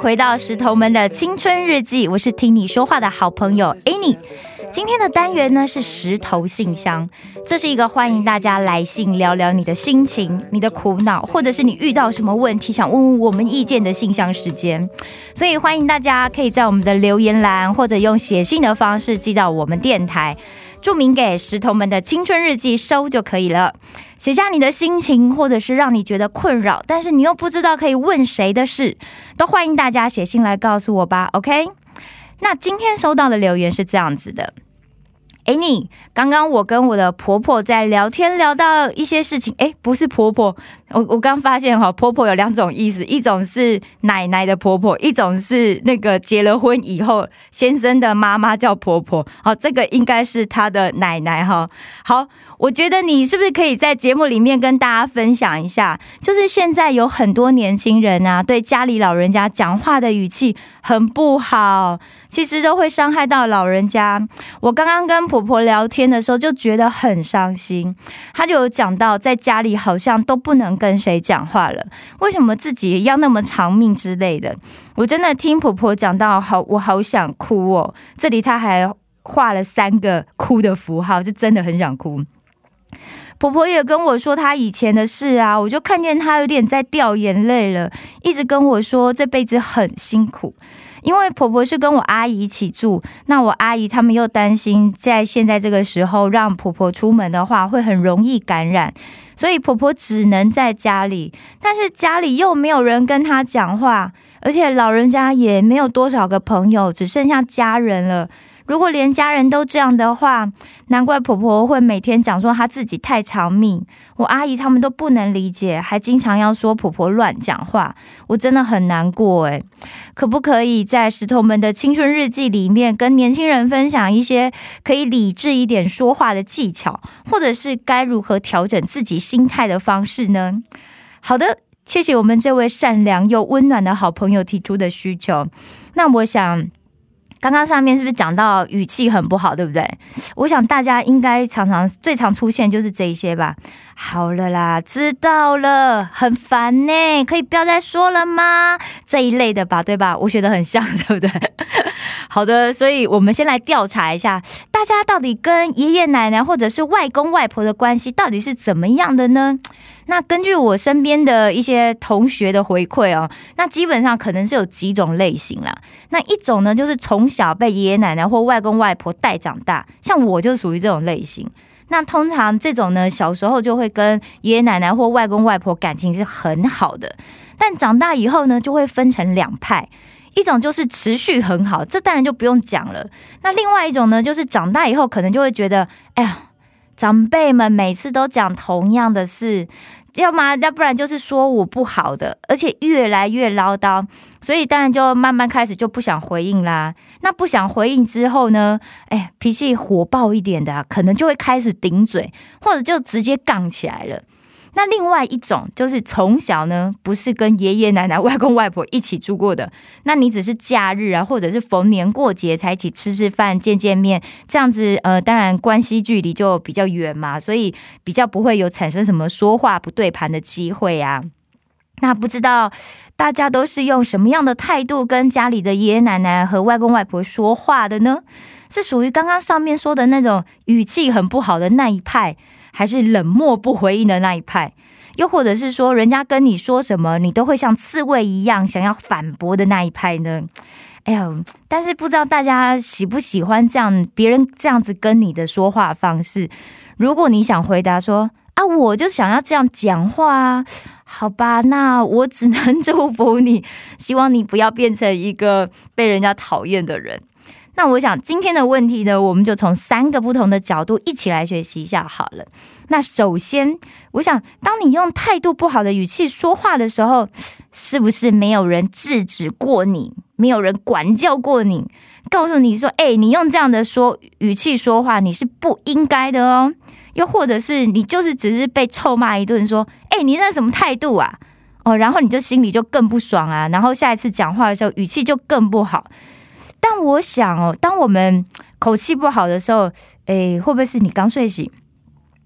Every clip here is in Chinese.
回到石头们的青春日记，我是听你说话的好朋友 Annie。今天的单元呢是石头信箱，这是一个欢迎大家来信聊聊你的心情、你的苦恼，或者是你遇到什么问题想问问我们意见的信箱时间。所以欢迎大家可以在我们的留言栏，或者用写信的方式寄到我们电台。注明给石头们的青春日记收就可以了。写下你的心情，或者是让你觉得困扰，但是你又不知道可以问谁的事，都欢迎大家写信来告诉我吧。OK？那今天收到的留言是这样子的。哎，你刚刚我跟我的婆婆在聊天，聊到一些事情。哎，不是婆婆，我我刚发现哈，婆婆有两种意思，一种是奶奶的婆婆，一种是那个结了婚以后先生的妈妈叫婆婆。好，这个应该是她的奶奶哈。好，我觉得你是不是可以在节目里面跟大家分享一下，就是现在有很多年轻人啊，对家里老人家讲话的语气很不好，其实都会伤害到老人家。我刚刚跟婆婆聊天的时候就觉得很伤心，她就有讲到在家里好像都不能跟谁讲话了，为什么自己要那么长命之类的。我真的听婆婆讲到，好，我好想哭哦。这里她还画了三个哭的符号，就真的很想哭。婆婆也跟我说她以前的事啊，我就看见她有点在掉眼泪了，一直跟我说这辈子很辛苦。因为婆婆是跟我阿姨一起住，那我阿姨他们又担心在现在这个时候让婆婆出门的话会很容易感染，所以婆婆只能在家里，但是家里又没有人跟她讲话，而且老人家也没有多少个朋友，只剩下家人了。如果连家人都这样的话，难怪婆婆会每天讲说她自己太长命。我阿姨他们都不能理解，还经常要说婆婆乱讲话，我真的很难过诶。可不可以在石头们的青春日记里面跟年轻人分享一些可以理智一点说话的技巧，或者是该如何调整自己心态的方式呢？好的，谢谢我们这位善良又温暖的好朋友提出的需求。那我想。刚刚上面是不是讲到语气很不好，对不对？我想大家应该常常最常出现就是这一些吧。好了啦，知道了，很烦呢，可以不要再说了吗？这一类的吧，对吧？我觉得很像，对不对？好的，所以我们先来调查一下，大家到底跟爷爷奶奶或者是外公外婆的关系到底是怎么样的呢？那根据我身边的一些同学的回馈哦，那基本上可能是有几种类型啦。那一种呢，就是从小被爷爷奶奶或外公外婆带长大，像我就属于这种类型。那通常这种呢，小时候就会跟爷爷奶奶或外公外婆感情是很好的，但长大以后呢，就会分成两派。一种就是持续很好，这当然就不用讲了。那另外一种呢，就是长大以后可能就会觉得，哎呀，长辈们每次都讲同样的事，要么要不然就是说我不好的，而且越来越唠叨，所以当然就慢慢开始就不想回应啦。那不想回应之后呢，哎，脾气火爆一点的、啊，可能就会开始顶嘴，或者就直接杠起来了。那另外一种就是从小呢，不是跟爷爷奶奶、外公外婆一起住过的，那你只是假日啊，或者是逢年过节才一起吃吃饭、见见面，这样子呃，当然关系距离就比较远嘛，所以比较不会有产生什么说话不对盘的机会啊。那不知道大家都是用什么样的态度跟家里的爷爷奶奶和外公外婆说话的呢？是属于刚刚上面说的那种语气很不好的那一派，还是冷漠不回应的那一派？又或者是说，人家跟你说什么，你都会像刺猬一样想要反驳的那一派呢？哎呦，但是不知道大家喜不喜欢这样别人这样子跟你的说话方式？如果你想回答说啊，我就想要这样讲话啊，好吧，那我只能祝福你，希望你不要变成一个被人家讨厌的人。那我想今天的问题呢，我们就从三个不同的角度一起来学习一下好了。那首先，我想当你用态度不好的语气说话的时候，是不是没有人制止过你，没有人管教过你，告诉你说，哎，你用这样的说语气说话，你是不应该的哦。又或者是你就是只是被臭骂一顿，说，哎，你那什么态度啊？哦，然后你就心里就更不爽啊，然后下一次讲话的时候语气就更不好。但我想哦，当我们口气不好的时候，诶，会不会是你刚睡醒，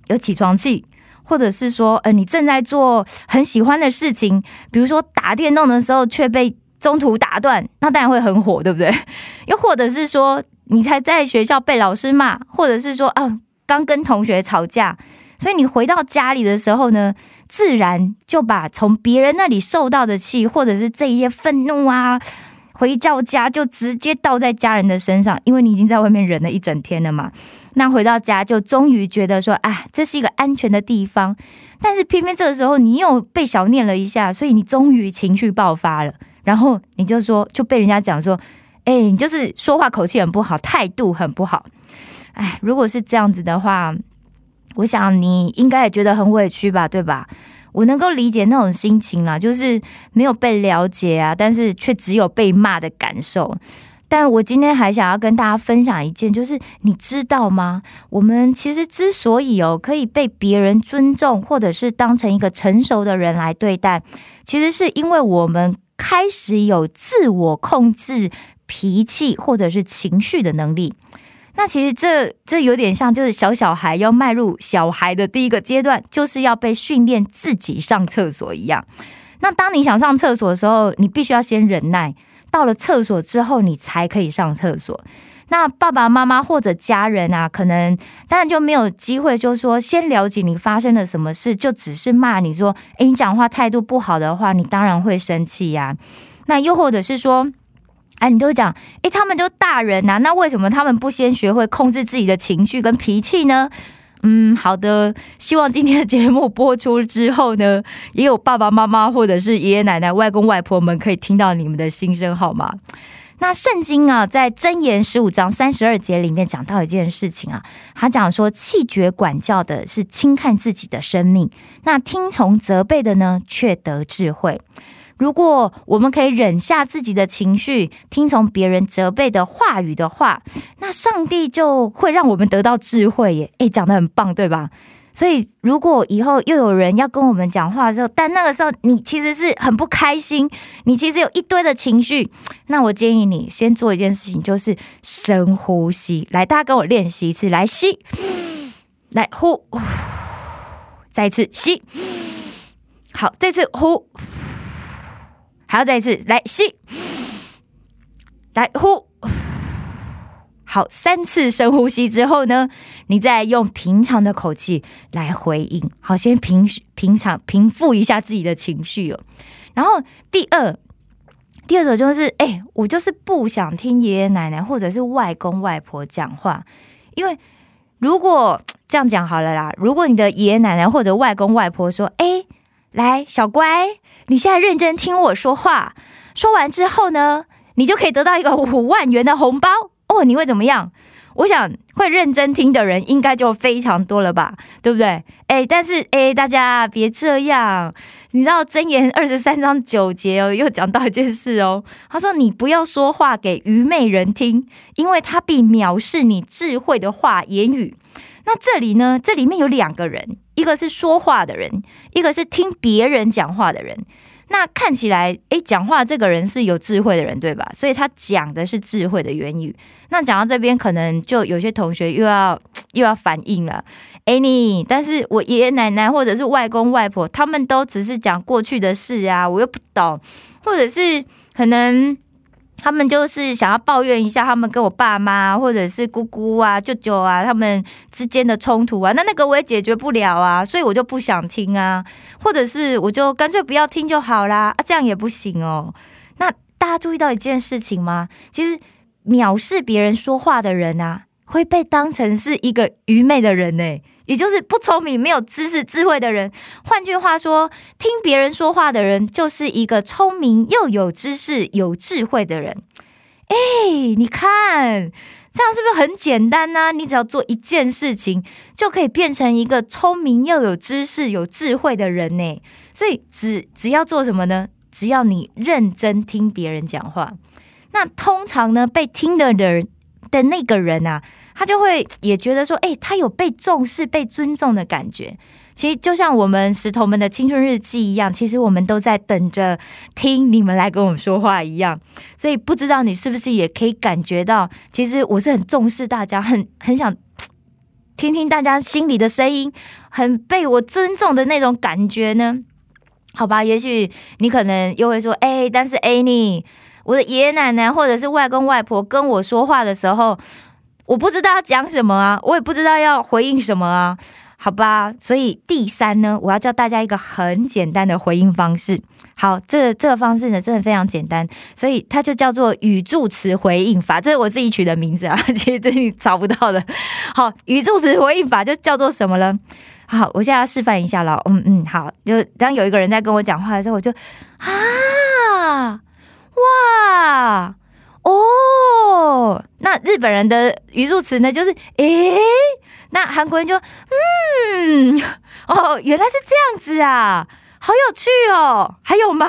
有起床气，或者是说，呃，你正在做很喜欢的事情，比如说打电动的时候却被中途打断，那当然会很火，对不对？又或者是说，你才在学校被老师骂，或者是说，啊，刚跟同学吵架，所以你回到家里的时候呢，自然就把从别人那里受到的气，或者是这一些愤怒啊。回到家就直接倒在家人的身上，因为你已经在外面忍了一整天了嘛。那回到家就终于觉得说，啊，这是一个安全的地方。但是偏偏这个时候你又被小念了一下，所以你终于情绪爆发了。然后你就说，就被人家讲说，哎，你就是说话口气很不好，态度很不好。哎，如果是这样子的话，我想你应该也觉得很委屈吧，对吧？我能够理解那种心情啦，就是没有被了解啊，但是却只有被骂的感受。但我今天还想要跟大家分享一件，就是你知道吗？我们其实之所以哦可以被别人尊重，或者是当成一个成熟的人来对待，其实是因为我们开始有自我控制脾气或者是情绪的能力。那其实这这有点像，就是小小孩要迈入小孩的第一个阶段，就是要被训练自己上厕所一样。那当你想上厕所的时候，你必须要先忍耐，到了厕所之后，你才可以上厕所。那爸爸妈妈或者家人啊，可能当然就没有机会，就是说先了解你发生了什么事，就只是骂你说：“诶，你讲话态度不好的话，你当然会生气呀。”那又或者是说。哎，你都讲，哎，他们都大人呐，那为什么他们不先学会控制自己的情绪跟脾气呢？嗯，好的，希望今天的节目播出之后呢，也有爸爸妈妈或者是爷爷奶奶、外公外婆们可以听到你们的心声，好吗？那圣经啊，在箴言十五章三十二节里面讲到一件事情啊，他讲说，气绝管教的是轻看自己的生命，那听从责备的呢，却得智慧。如果我们可以忍下自己的情绪，听从别人责备的话语的话，那上帝就会让我们得到智慧耶！诶，讲的很棒，对吧？所以，如果以后又有人要跟我们讲话的时候，但那个时候你其实是很不开心，你其实有一堆的情绪，那我建议你先做一件事情，就是深呼吸。来，大家跟我练习一次，来吸，来呼，再一次吸，好，这次呼。还要再一次来吸，来呼，好，三次深呼吸之后呢，你再用平常的口气来回应。好，先平平常平复一下自己的情绪哦。然后第二，第二种就是，哎，我就是不想听爷爷奶奶或者是外公外婆讲话，因为如果这样讲好了啦，如果你的爷爷奶奶或者外公外婆说，哎，来，小乖。你现在认真听我说话，说完之后呢，你就可以得到一个五万元的红包哦。你会怎么样？我想会认真听的人应该就非常多了吧，对不对？哎，但是哎，大家别这样。你知道箴言二十三章九节哦，又讲到一件事哦。他说：“你不要说话给愚昧人听，因为他必藐视你智慧的话言语。”那这里呢？这里面有两个人，一个是说话的人，一个是听别人讲话的人。那看起来，诶，讲话这个人是有智慧的人，对吧？所以他讲的是智慧的言语。那讲到这边，可能就有些同学又要 又要反应了，哎，你，但是我爷爷奶奶或者是外公外婆，他们都只是讲过去的事啊，我又不懂，或者是可能。他们就是想要抱怨一下，他们跟我爸妈或者是姑姑啊、舅舅啊，他们之间的冲突啊，那那个我也解决不了啊，所以我就不想听啊，或者是我就干脆不要听就好啦，啊，这样也不行哦。那大家注意到一件事情吗？其实藐视别人说话的人啊，会被当成是一个愚昧的人呢。也就是不聪明、没有知识、智慧的人。换句话说，听别人说话的人，就是一个聪明又有知识、有智慧的人。哎，你看，这样是不是很简单呢？你只要做一件事情，就可以变成一个聪明又有知识、有智慧的人呢。所以，只只要做什么呢？只要你认真听别人讲话，那通常呢，被听的人的那个人啊。他就会也觉得说，哎，他有被重视、被尊重的感觉。其实就像我们石头们的青春日记一样，其实我们都在等着听你们来跟我们说话一样。所以不知道你是不是也可以感觉到，其实我是很重视大家，很很想听听大家心里的声音，很被我尊重的那种感觉呢？好吧，也许你可能又会说，哎，但是 a n 我的爷爷奶奶或者是外公外婆跟我说话的时候。我不知道要讲什么啊，我也不知道要回应什么啊，好吧。所以第三呢，我要教大家一个很简单的回应方式。好，这这个方式呢，真的非常简单，所以它就叫做语助词回应法，这是我自己取的名字啊，其实这你找不到的。好，语助词回应法就叫做什么呢？好，我现在要示范一下了。嗯嗯，好，就当有一个人在跟我讲话的时候，我就啊，哇。哦，那日本人的语助词呢？就是诶，那韩国人就嗯，哦，原来是这样子啊，好有趣哦。还有吗？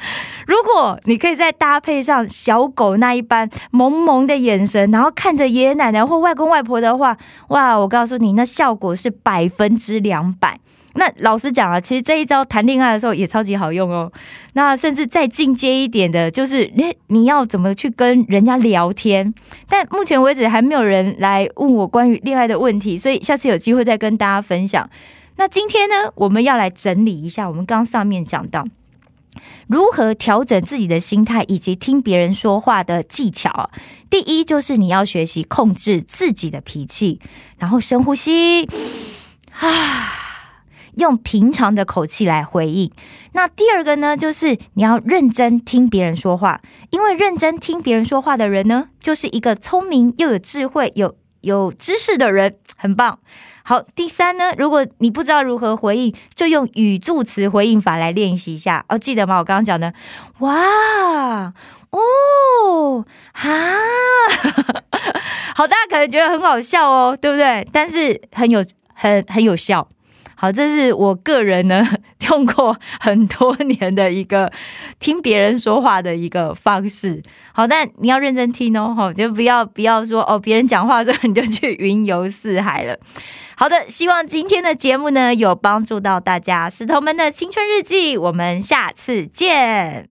如果你可以再搭配上小狗那一般萌萌的眼神，然后看着爷爷奶奶或外公外婆的话，哇，我告诉你，那效果是百分之两百。那老实讲啊，其实这一招谈恋爱的时候也超级好用哦。那甚至再进阶一点的，就是你你要怎么去跟人家聊天？但目前为止还没有人来问我关于恋爱的问题，所以下次有机会再跟大家分享。那今天呢，我们要来整理一下我们刚上面讲到如何调整自己的心态以及听别人说话的技巧。第一就是你要学习控制自己的脾气，然后深呼吸，啊。用平常的口气来回应。那第二个呢，就是你要认真听别人说话，因为认真听别人说话的人呢，就是一个聪明又有智慧、有有知识的人，很棒。好，第三呢，如果你不知道如何回应，就用语助词回应法来练习一下哦。记得吗？我刚刚讲的，哇哦哈，好，大家可能觉得很好笑哦，对不对？但是很有很很有效。好，这是我个人呢 用过很多年的一个听别人说话的一个方式。好，但你要认真听哦，哈，就不要不要说哦，别人讲话之后你就去云游四海了。好的，希望今天的节目呢有帮助到大家，石头们的青春日记，我们下次见。